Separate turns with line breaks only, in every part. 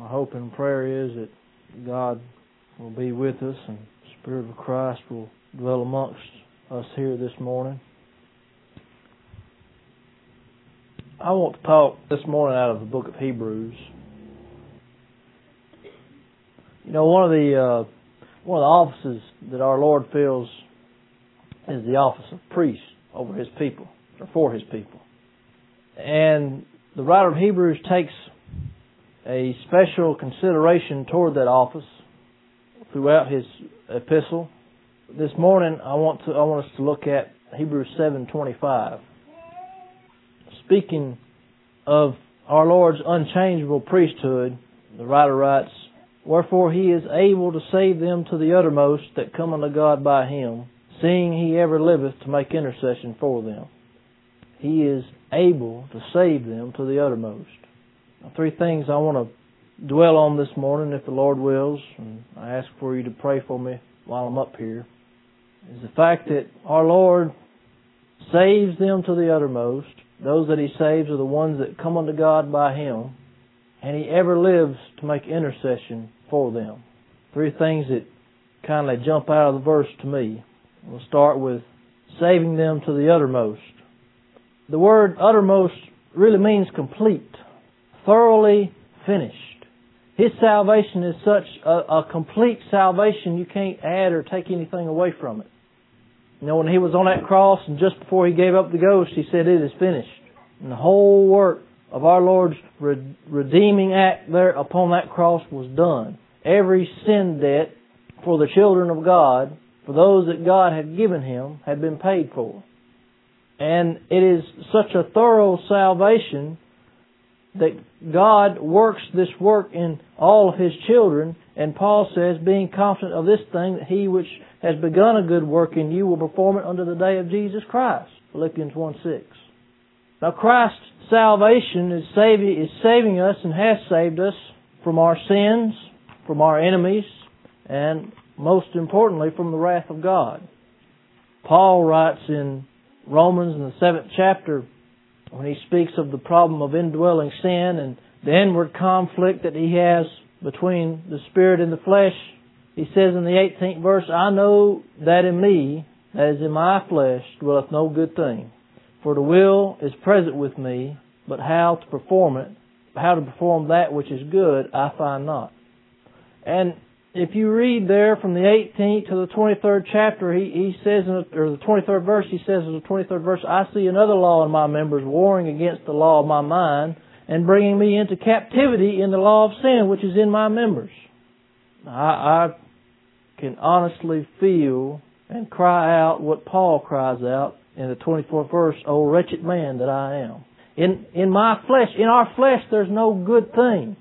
My hope and prayer is that God will be with us and the Spirit of Christ will dwell amongst us here this morning. I want to talk this morning out of the book of Hebrews. You know, one of the uh, one of the offices that our Lord fills is the office of priest over His people or for His people, and the writer of Hebrews takes a special consideration toward that office throughout his epistle. This morning I want to I want us to look at Hebrews 7:25. Speaking of our Lord's unchangeable priesthood, the writer writes, Wherefore he is able to save them to the uttermost that come unto God by him, seeing he ever liveth to make intercession for them. He is able to save them to the uttermost. Three things I want to dwell on this morning, if the Lord wills, and I ask for you to pray for me while I'm up here, is the fact that our Lord saves them to the uttermost. Those that He saves are the ones that come unto God by Him, and He ever lives to make intercession for them. Three things that kind of jump out of the verse to me. We'll start with saving them to the uttermost. The word uttermost really means complete, thoroughly finished. His salvation is such a, a, complete salvation you can't add or take anything away from it. You know, when he was on that cross and just before he gave up the ghost, he said, It is finished. And the whole work of our Lord's redeeming act there upon that cross was done. Every sin debt for the children of God, for those that God had given him, had been paid for. And it is such a thorough salvation that God works this work in all of His children, and Paul says, being confident of this thing, that He which has begun a good work in you will perform it unto the day of Jesus Christ. Philippians 1 6. Now Christ's salvation is saving, is saving us and has saved us from our sins, from our enemies, and most importantly, from the wrath of God. Paul writes in Romans in the seventh chapter, when he speaks of the problem of indwelling sin and the inward conflict that he has between the spirit and the flesh, he says in the 18th verse, I know that in me, that is in my flesh, dwelleth no good thing. For the will is present with me, but how to perform it, how to perform that which is good, I find not. And if you read there from the 18th to the 23rd chapter, he, he says, in or the 23rd verse, he says in the 23rd verse, I see another law in my members warring against the law of my mind and bringing me into captivity in the law of sin which is in my members. I, I can honestly feel and cry out what Paul cries out in the 24th verse, O wretched man that I am. In, in my flesh, in our flesh, there's no good thing.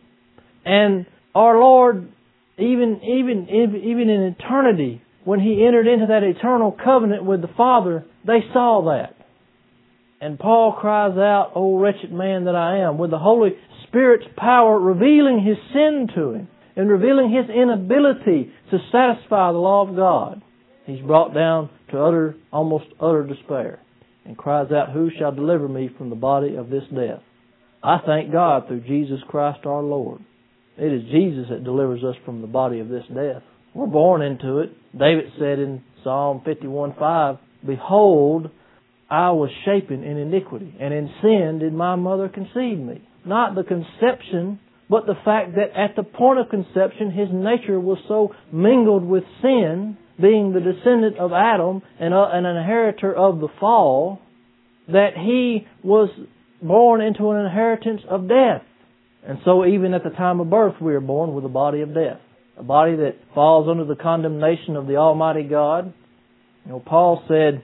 And our Lord even even even in eternity, when he entered into that eternal covenant with the Father, they saw that. And Paul cries out, "O wretched man that I am," with the Holy Spirit's power revealing his sin to him and revealing his inability to satisfy the law of God. He's brought down to utter, almost utter despair and cries out, Who shall deliver me from the body of this death? I thank God through Jesus Christ our Lord. It is Jesus that delivers us from the body of this death. We're born into it. David said in Psalm 51:5, Behold, I was shapen in iniquity, and in sin did my mother conceive me. Not the conception, but the fact that at the point of conception, his nature was so mingled with sin, being the descendant of Adam and uh, an inheritor of the fall, that he was born into an inheritance of death. And so even at the time of birth we are born with a body of death. A body that falls under the condemnation of the Almighty God. You know, Paul said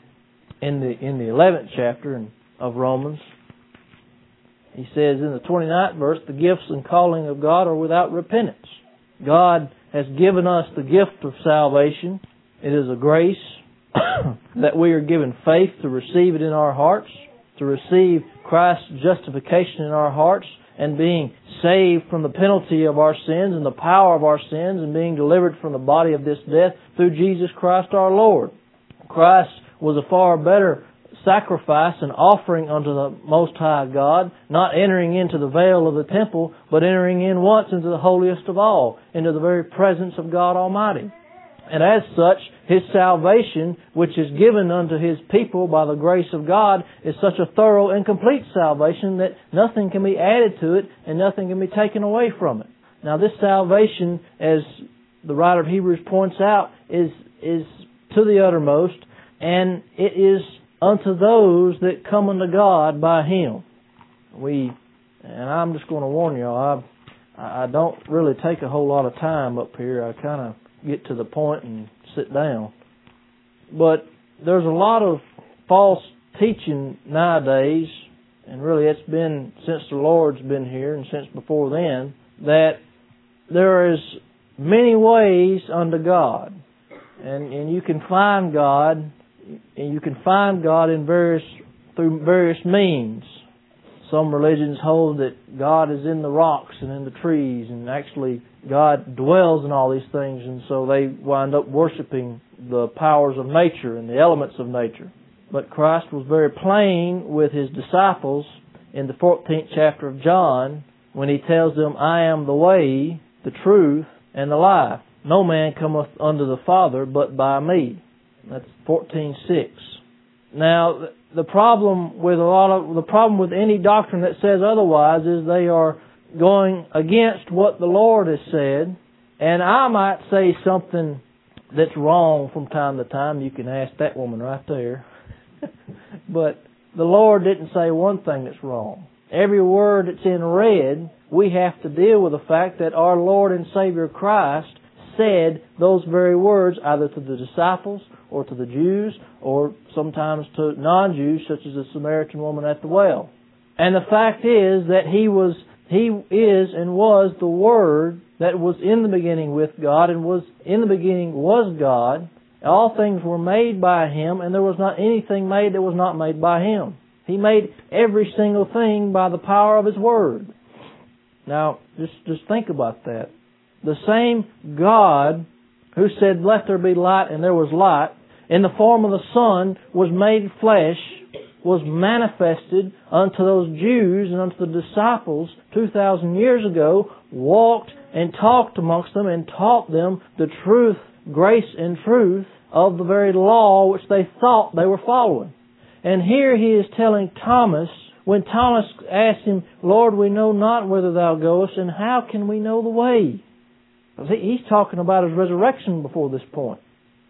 in the in the eleventh chapter of Romans, he says in the 29th verse, the gifts and calling of God are without repentance. God has given us the gift of salvation. It is a grace that we are given faith to receive it in our hearts, to receive Christ's justification in our hearts, and being saved from the penalty of our sins and the power of our sins and being delivered from the body of this death through Jesus Christ our Lord. Christ was a far better sacrifice and offering unto the Most High God, not entering into the veil of the temple, but entering in once into the holiest of all, into the very presence of God Almighty. And as such, His salvation, which is given unto His people by the grace of God, is such a thorough and complete salvation that nothing can be added to it and nothing can be taken away from it. Now this salvation, as the writer of Hebrews points out, is, is to the uttermost, and it is unto those that come unto God by Him. We, and I'm just going to warn y'all, I, I don't really take a whole lot of time up here. I kind of get to the point and sit down. But there's a lot of false teaching nowadays, and really it's been since the Lord's been here and since before then, that there is many ways unto God. And, and you can find God, and you can find God in various, through various means. Some religions hold that God is in the rocks and in the trees, and actually God dwells in all these things, and so they wind up worshiping the powers of nature and the elements of nature. But Christ was very plain with his disciples in the 14th chapter of John when he tells them, I am the way, the truth, and the life. No man cometh unto the Father but by me. That's 14.6. Now, the problem with a lot of, the problem with any doctrine that says otherwise is they are going against what the Lord has said, and I might say something that's wrong from time to time. You can ask that woman right there. but the Lord didn't say one thing that's wrong. Every word that's in red, we have to deal with the fact that our Lord and Savior Christ said those very words either to the disciples or to the Jews or sometimes to non-Jews such as the Samaritan woman at the well. And the fact is that he was he is and was the word that was in the beginning with God and was in the beginning was God. All things were made by him and there was not anything made that was not made by him. He made every single thing by the power of his word. Now, just just think about that the same God who said, Let there be light, and there was light, in the form of the Son, was made flesh, was manifested unto those Jews and unto the disciples 2,000 years ago, walked and talked amongst them and taught them the truth, grace and truth of the very law which they thought they were following. And here he is telling Thomas, when Thomas asked him, Lord, we know not whither thou goest, and how can we know the way? He's talking about his resurrection before this point.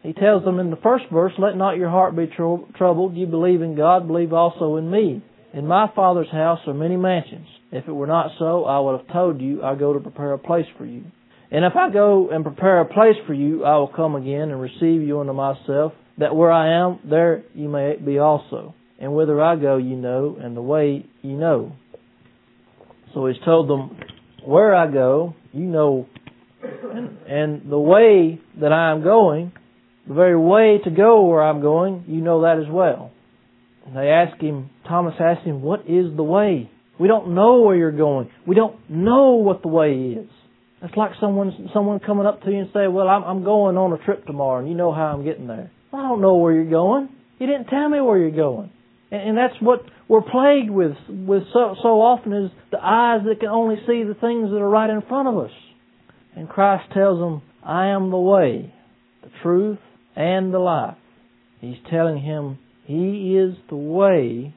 He tells them in the first verse, Let not your heart be troubled. You believe in God, believe also in me. In my Father's house are many mansions. If it were not so, I would have told you, I go to prepare a place for you. And if I go and prepare a place for you, I will come again and receive you unto myself, that where I am, there you may be also. And whither I go, you know, and the way you know. So he's told them, Where I go, you know and, and the way that I am going, the very way to go where I'm going, you know that as well. And they ask him, Thomas asked him, what is the way? We don't know where you're going. We don't know what the way is. It's like someone someone coming up to you and say, "Well, I'm, I'm going on a trip tomorrow, and you know how I'm getting there." I don't know where you're going. You didn't tell me where you're going, and, and that's what we're plagued with with so so often is the eyes that can only see the things that are right in front of us. And Christ tells them, I am the way, the truth, and the life. He's telling him he is the way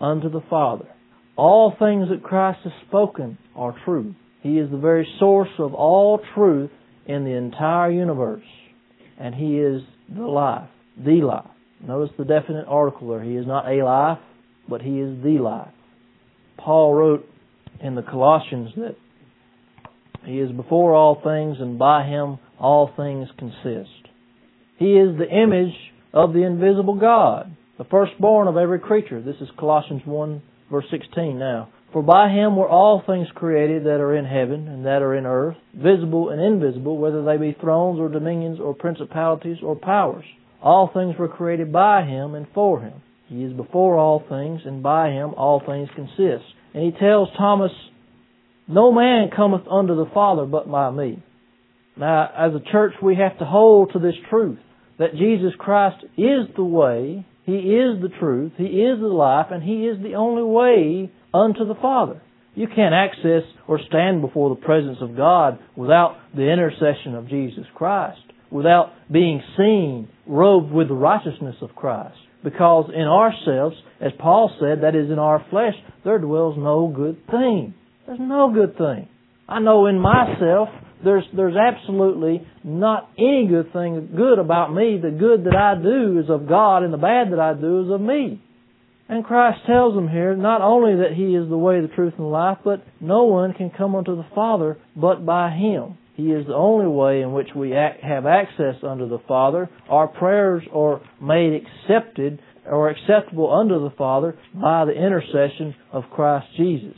unto the Father. All things that Christ has spoken are true. He is the very source of all truth in the entire universe. And He is the life, the life. Notice the definite article there. He is not a life, but He is the life. Paul wrote in the Colossians that he is before all things, and by him all things consist. He is the image of the invisible God, the firstborn of every creature. This is Colossians 1, verse 16 now. For by him were all things created that are in heaven and that are in earth, visible and invisible, whether they be thrones or dominions or principalities or powers. All things were created by him and for him. He is before all things, and by him all things consist. And he tells Thomas no man cometh unto the Father but by me. Now, as a church, we have to hold to this truth that Jesus Christ is the way, He is the truth. He is the life, and He is the only way unto the Father. You can't access or stand before the presence of God without the intercession of Jesus Christ, without being seen, robed with the righteousness of Christ. Because in ourselves, as Paul said, that is in our flesh, there dwells no good thing. There's no good thing. I know in myself there's there's absolutely not any good thing good about me. The good that I do is of God, and the bad that I do is of me. And Christ tells them here not only that He is the way, the truth, and the life, but no one can come unto the Father but by Him. He is the only way in which we have access unto the Father. Our prayers are made accepted or acceptable unto the Father by the intercession of Christ Jesus.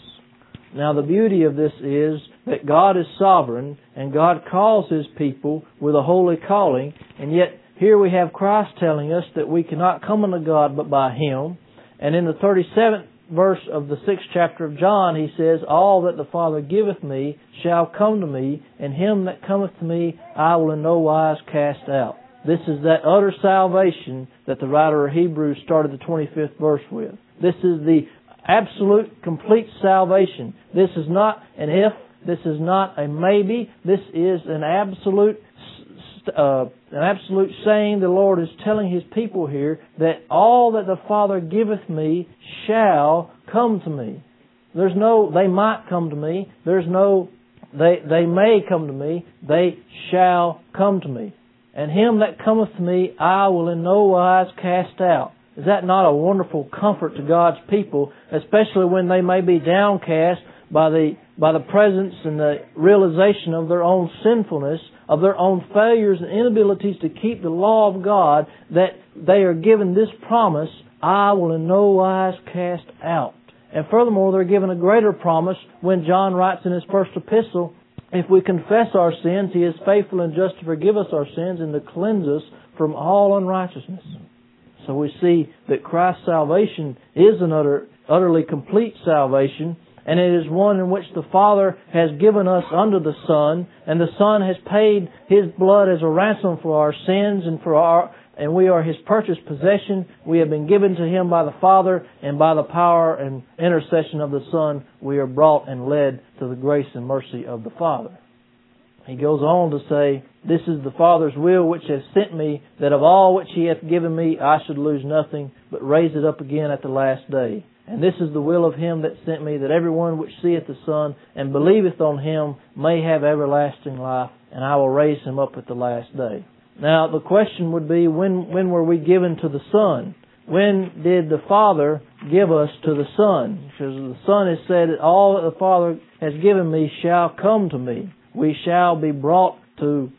Now the beauty of this is that God is sovereign and God calls His people with a holy calling and yet here we have Christ telling us that we cannot come unto God but by Him. And in the 37th verse of the sixth chapter of John, he says, All that the Father giveth me shall come to me, and him that cometh to me I will in no wise cast out. This is that utter salvation that the writer of Hebrews started the 25th verse with. This is the absolute, complete salvation. This is not an if, this is not a maybe, this is an absolute uh, an absolute saying the Lord is telling His people here that all that the Father giveth me shall come to me. There's no, they might come to me. There's no, they, they may come to me. They shall come to me. And him that cometh to me I will in no wise cast out. Is that not a wonderful comfort to God's people, especially when they may be downcast by the, by the presence and the realization of their own sinfulness of their own failures and inabilities to keep the law of God that they are given this promise, I will in no wise cast out. And furthermore, they're given a greater promise when John writes in his first epistle, if we confess our sins, he is faithful and just to forgive us our sins and to cleanse us from all unrighteousness. So we see that Christ's salvation is an utter, utterly complete salvation and it is one in which the Father has given us unto the Son, and the Son has paid His blood as a ransom for our sins and for our, and we are His purchased possession. We have been given to Him by the Father, and by the power and intercession of the Son, we are brought and led to the grace and mercy of the Father. He goes on to say, This is the Father's will which has sent me, that of all which He hath given me I should lose nothing, but raise it up again at the last day. And this is the will of him that sent me, that everyone which seeth the Son and believeth on him may have everlasting life, and I will raise him up at the last day. Now the question would be, when, when were we given to the Son? When did the Father give us to the Son? Because the Son has said, that all that the Father has given me shall come to me. We shall be brought to,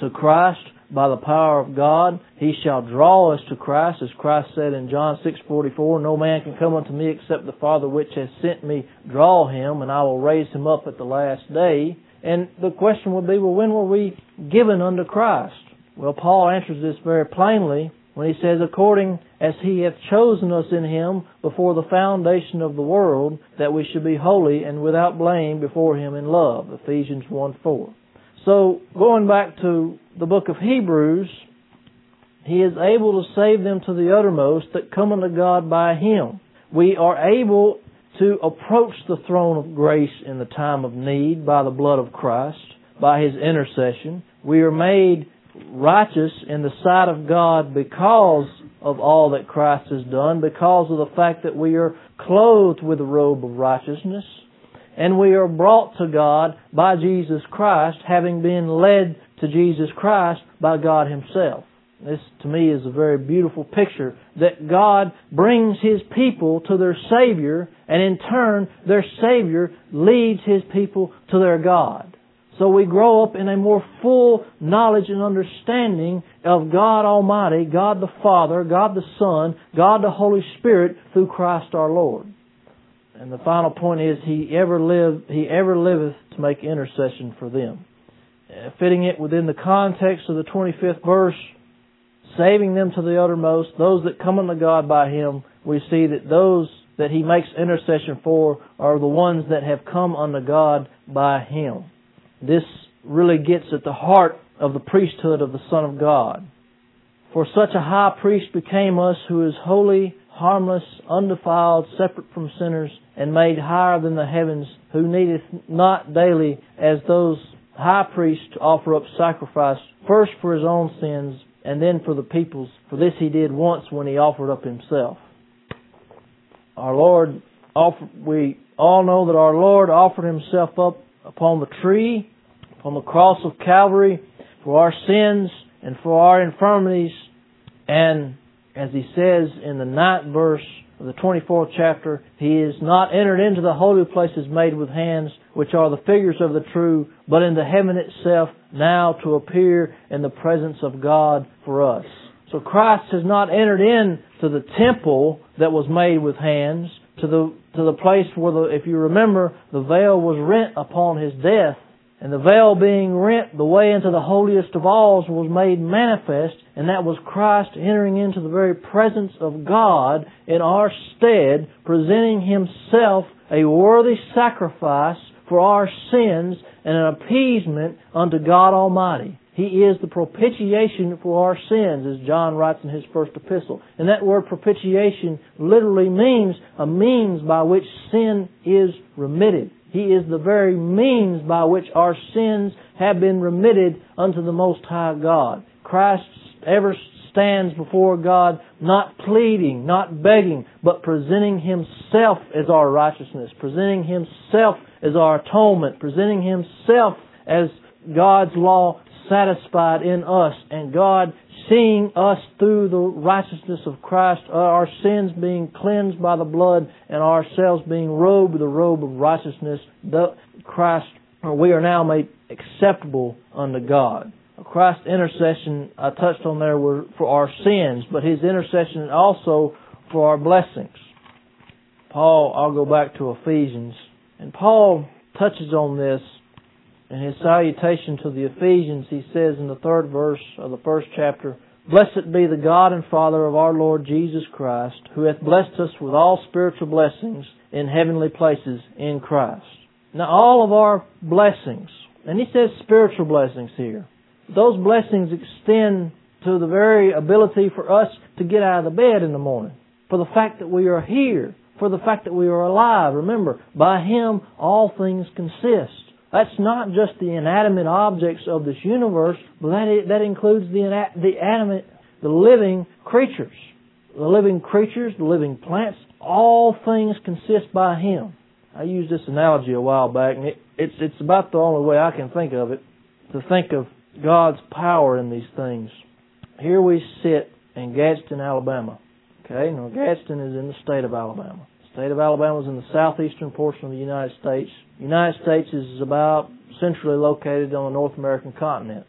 to Christ by the power of God. He shall draw us to Christ, as Christ said in John 6:44, "No man can come unto me except the Father which has sent me draw him, and I will raise him up at the last day." And the question would be, well, when were we given unto Christ? Well, Paul answers this very plainly when he says, according as he hath chosen us in him before the foundation of the world, that we should be holy and without blame before him in love. Ephesians 1 4. So, going back to the book of Hebrews, He is able to save them to the uttermost that come unto God by Him. We are able to approach the throne of grace in the time of need by the blood of Christ, by His intercession. We are made righteous in the sight of God because of all that Christ has done, because of the fact that we are clothed with the robe of righteousness and we are brought to God by Jesus Christ, having been led to Jesus Christ by God Himself. This, to me, is a very beautiful picture that God brings His people to their Savior, and in turn, their Savior leads His people to their God. So we grow up in a more full knowledge and understanding of God Almighty, God the Father, God the Son, God the Holy Spirit through Christ our Lord. And the final point is he ever live he ever liveth to make intercession for them. Uh, fitting it within the context of the 25th verse, saving them to the uttermost, those that come unto God by him, we see that those that he makes intercession for are the ones that have come unto God by him. This really gets at the heart of the priesthood of the Son of God. For such a high priest became us who is holy, harmless, undefiled, separate from sinners, and made higher than the heavens, who needeth not daily, as those high priests, to offer up sacrifice, first for his own sins, and then for the people's. For this he did once when he offered up himself. Our Lord, we all know that our Lord offered himself up upon the tree, upon the cross of Calvary, for our sins and for our infirmities, and as he says in the ninth verse of the 24th chapter, he is not entered into the holy places made with hands, which are the figures of the true, but into heaven itself, now to appear in the presence of God for us. So Christ has not entered in to the temple that was made with hands, to the, to the place where the, if you remember, the veil was rent upon his death, and the veil being rent, the way into the holiest of alls was made manifest, and that was Christ entering into the very presence of God in our stead, presenting Himself a worthy sacrifice for our sins and an appeasement unto God Almighty. He is the propitiation for our sins, as John writes in his first epistle. And that word propitiation literally means a means by which sin is remitted. He is the very means by which our sins have been remitted unto the Most High God. Christ ever stands before God not pleading, not begging, but presenting Himself as our righteousness, presenting Himself as our atonement, presenting Himself as God's law satisfied in us, and God seeing us through the righteousness of Christ, uh, our sins being cleansed by the blood, and ourselves being robed with the robe of righteousness, the Christ, we are now made acceptable unto God. Christ's intercession I touched on there were for our sins, but his intercession also for our blessings. Paul, I'll go back to Ephesians, and Paul touches on this in his salutation to the Ephesians, he says in the third verse of the first chapter, Blessed be the God and Father of our Lord Jesus Christ, who hath blessed us with all spiritual blessings in heavenly places in Christ. Now all of our blessings, and he says spiritual blessings here, those blessings extend to the very ability for us to get out of the bed in the morning, for the fact that we are here, for the fact that we are alive. Remember, by Him all things consist. That's not just the inanimate objects of this universe, but that, that includes the, the animate, the living creatures. The living creatures, the living plants, all things consist by Him. I used this analogy a while back, and it, it's, it's about the only way I can think of it, to think of God's power in these things. Here we sit in Gadsden, Alabama. Okay, now Gadsden is in the state of Alabama. State of Alabama is in the southeastern portion of the United States. The United States is about centrally located on the North American continent.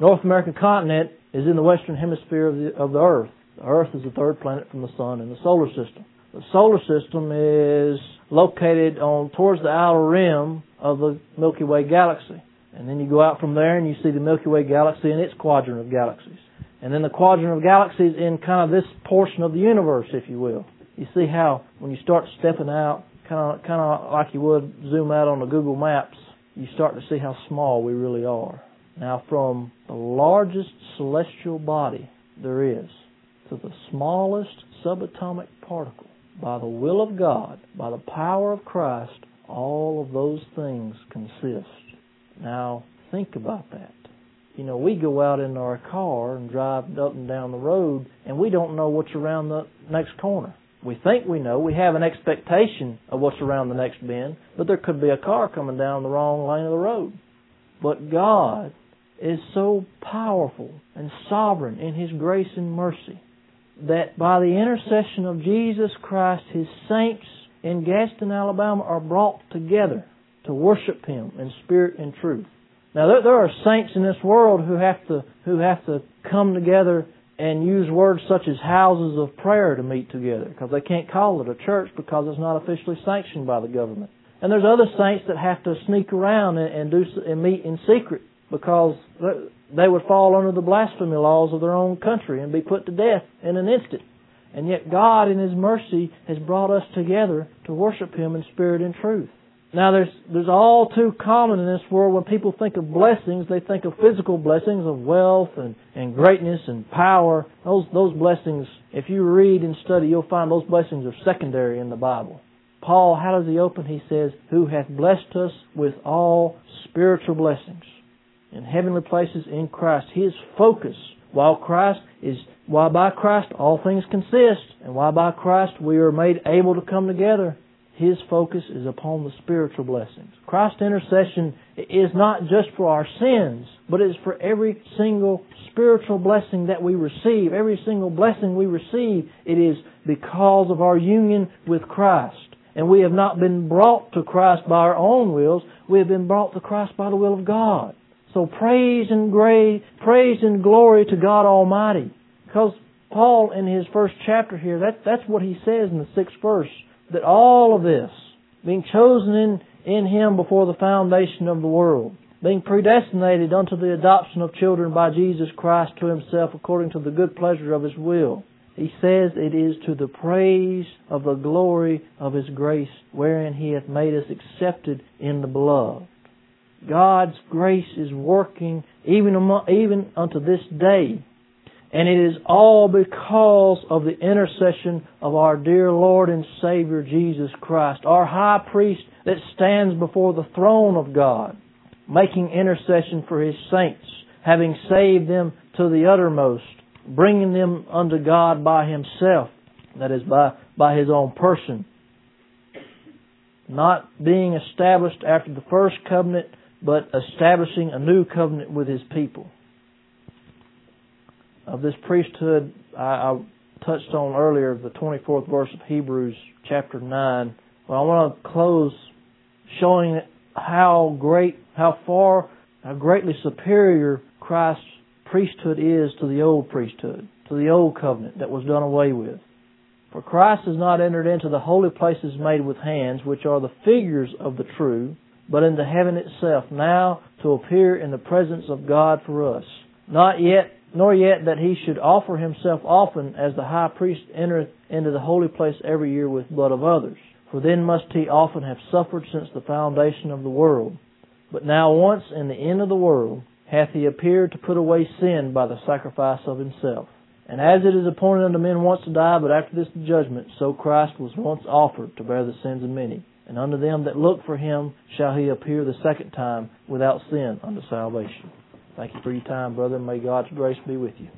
North American continent is in the western hemisphere of the, of the Earth. The Earth is the third planet from the Sun in the solar system. The solar system is located on towards the outer rim of the Milky Way galaxy. And then you go out from there and you see the Milky Way galaxy and its quadrant of galaxies. And then the quadrant of galaxies in kind of this portion of the universe, if you will. You see how when you start stepping out kind of kind of like you would zoom out on the Google Maps, you start to see how small we really are. Now, from the largest celestial body there is to the smallest subatomic particle, by the will of God, by the power of Christ, all of those things consist. Now, think about that. You know, we go out in our car and drive up and down the road, and we don't know what's around the next corner we think we know. We have an expectation of what's around the next bend, but there could be a car coming down the wrong lane of the road. But God is so powerful and sovereign in His grace and mercy that by the intercession of Jesus Christ, His saints in Gadsden, Alabama are brought together to worship Him in spirit and truth. Now there, are saints in this world who have to who have to come together and use words such as houses of prayer to meet together because they can't call it a church because it's not officially sanctioned by the government. And there's other saints that have to sneak around and, and do and meet in secret because they would fall under the blasphemy laws of their own country and be put to death in an instant. And yet God in His mercy has brought us together to worship Him in spirit and truth. Now there's there's all too common in this world when people think of blessings, they think of physical blessings of wealth and, and greatness and power. Those those blessings, if you read and study, you'll find those blessings are secondary in the Bible. Paul, how does he open? He says, Who hath blessed us with all spiritual blessings in heavenly places in Christ. His focus, while Christ is while by Christ all things consist, and while by Christ we are made able to come together, his focus is upon the spiritual blessings. Christ's intercession is not just for our sins, but it is for every single spiritual blessing that we receive. Every single blessing we receive, it is because of our union with Christ. And we have not been brought to Christ by our own wills, we have been brought to Christ by the will of God. So praise and grace, praise and glory to God Almighty. Because Paul in his first chapter here, that, that's what he says in the sixth verse that all of this, being chosen in, in Him before the foundation of the world, being predestinated unto the adoption of children by Jesus Christ to Himself according to the good pleasure of His will. He says it is to the praise of the glory of His grace wherein He hath made us accepted in the beloved. God's grace is working even, among, even unto this day and it is all because of the intercession of our dear Lord and Savior Jesus Christ, our high priest that stands before the throne of God, making intercession for his saints, having saved them to the uttermost, bringing them unto God by himself, that is, by, by his own person. Not being established after the first covenant, but establishing a new covenant with his people of this priesthood I, I touched on earlier, the 24th verse of Hebrews chapter 9. Well, I want to close showing how great, how far, how greatly superior Christ's priesthood is to the old priesthood, to the old covenant that was done away with. For Christ has not entered into the holy places made with hands, which are the figures of the true, but into heaven itself, now to appear in the presence of God for us. Not yet nor yet that he should offer himself often as the high priest entereth into the holy place every year with blood of others. For then must he often have suffered since the foundation of the world. But now once in the end of the world hath he appeared to put away sin by the sacrifice of himself. And as it is appointed unto men once to die, but after this the judgment, so Christ was once offered to bear the sins of many. And unto them that look for him shall he appear the second time without sin unto salvation. Thank you for your time, brother. May God's grace be with you.